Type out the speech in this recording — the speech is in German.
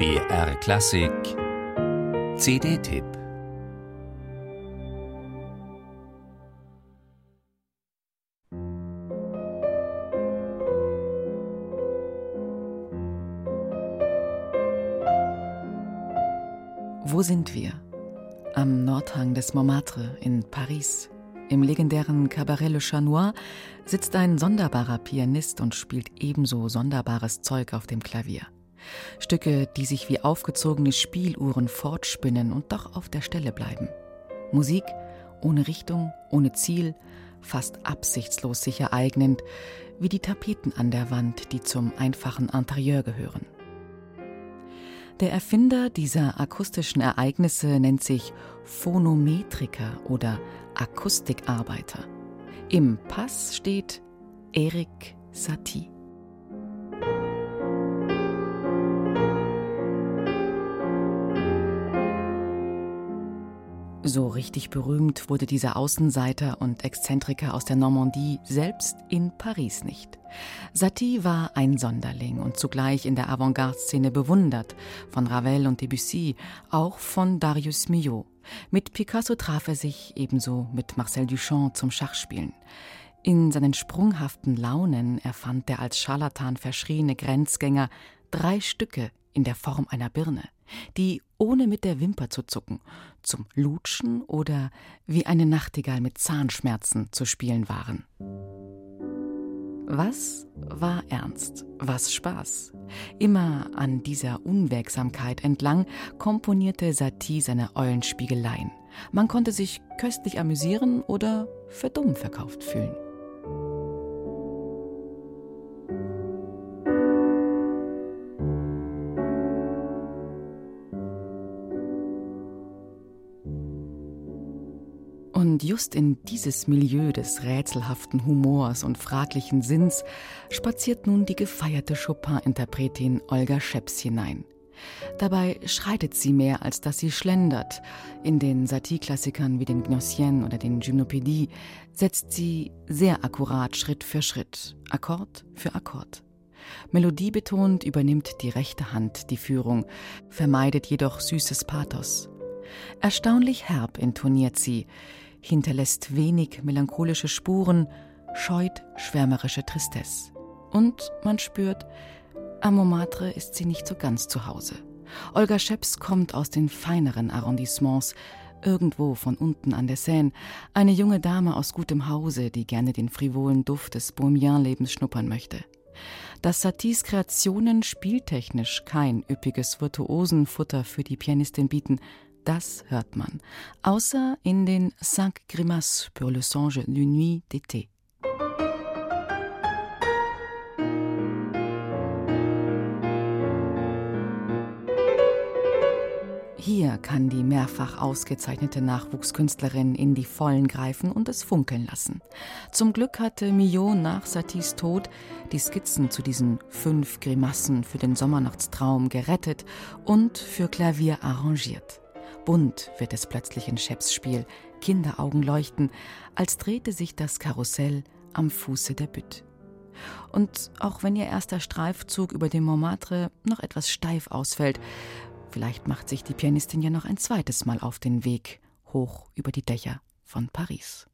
BR Klassik CD-Tipp Wo sind wir? Am Nordhang des Montmartre in Paris. Im legendären Cabaret Le Chat Noir sitzt ein sonderbarer Pianist und spielt ebenso sonderbares Zeug auf dem Klavier. Stücke, die sich wie aufgezogene Spieluhren fortspinnen und doch auf der Stelle bleiben. Musik ohne Richtung, ohne Ziel, fast absichtslos sich ereignend, wie die Tapeten an der Wand, die zum einfachen Interieur gehören. Der Erfinder dieser akustischen Ereignisse nennt sich Phonometriker oder Akustikarbeiter. Im Pass steht Eric Satie. So richtig berühmt wurde dieser Außenseiter und Exzentriker aus der Normandie selbst in Paris nicht. Satie war ein Sonderling und zugleich in der Avantgarde-Szene bewundert, von Ravel und Debussy, auch von Darius Milhaud. Mit Picasso traf er sich ebenso mit Marcel Duchamp zum Schachspielen. In seinen sprunghaften Launen erfand der als Scharlatan verschriene Grenzgänger drei Stücke in der Form einer Birne die ohne mit der Wimper zu zucken, zum Lutschen oder wie eine Nachtigall mit Zahnschmerzen zu spielen waren. Was war ernst, was Spaß? Immer an dieser Unwägsamkeit entlang komponierte Satie seine Eulenspiegeleien. Man konnte sich köstlich amüsieren oder für dumm verkauft fühlen. Und just in dieses Milieu des rätselhaften Humors und fraglichen Sinns spaziert nun die gefeierte Chopin-Interpretin Olga Scheps hinein. Dabei schreitet sie mehr, als dass sie schlendert. In den Satie-Klassikern wie den Gnossienne oder den Gymnopädie setzt sie sehr akkurat Schritt für Schritt, Akkord für Akkord. Melodiebetont übernimmt die rechte Hand die Führung, vermeidet jedoch süßes Pathos. Erstaunlich herb intoniert sie, hinterlässt wenig melancholische Spuren, scheut schwärmerische Tristesse. Und man spürt, am Montmartre ist sie nicht so ganz zu Hause. Olga Scheps kommt aus den feineren Arrondissements, irgendwo von unten an der Seine, eine junge Dame aus gutem Hause, die gerne den frivolen Duft des Bohemian-Lebens schnuppern möchte. Dass Saties Kreationen spieltechnisch kein üppiges Virtuosenfutter für die Pianistin bieten, das hört man, außer in den Cinq Grimaces pour le songe d'une nuit d'été. Hier kann die mehrfach ausgezeichnete Nachwuchskünstlerin in die Vollen greifen und es funkeln lassen. Zum Glück hatte Millot nach Saties Tod die Skizzen zu diesen fünf Grimassen für den Sommernachtstraum gerettet und für Klavier arrangiert. Bunt wird es plötzlich in Scheps Spiel, Kinderaugen leuchten, als drehte sich das Karussell am Fuße der Bütt. Und auch wenn ihr erster Streifzug über den Montmartre noch etwas steif ausfällt, vielleicht macht sich die Pianistin ja noch ein zweites Mal auf den Weg hoch über die Dächer von Paris.